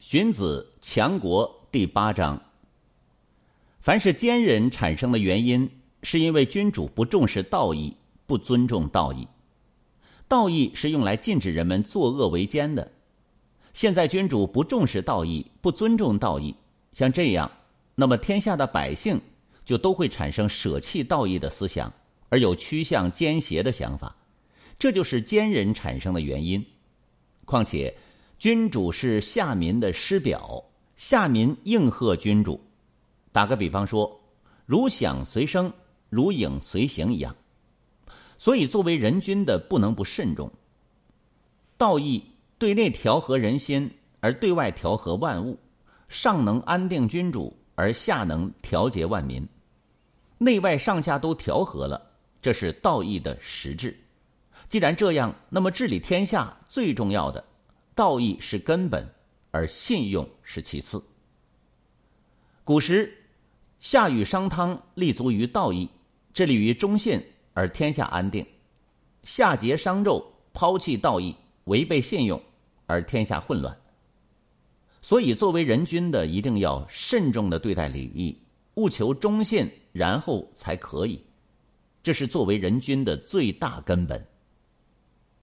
荀子·强国第八章。凡是奸人产生的原因，是因为君主不重视道义，不尊重道义。道义是用来禁止人们作恶为奸的。现在君主不重视道义，不尊重道义，像这样，那么天下的百姓就都会产生舍弃道义的思想，而有趋向奸邪的想法。这就是奸人产生的原因。况且。君主是下民的师表，下民应和君主。打个比方说，如响随声，如影随形一样。所以，作为人君的，不能不慎重。道义对内调和人心，而对外调和万物，上能安定君主，而下能调节万民。内外上下都调和了，这是道义的实质。既然这样，那么治理天下最重要的。道义是根本，而信用是其次。古时，夏禹、商汤立足于道义，致力于忠信，而天下安定；夏桀、商纣抛弃道义，违背信用，而天下混乱。所以，作为人君的，一定要慎重的对待礼义，务求忠信，然后才可以。这是作为人君的最大根本。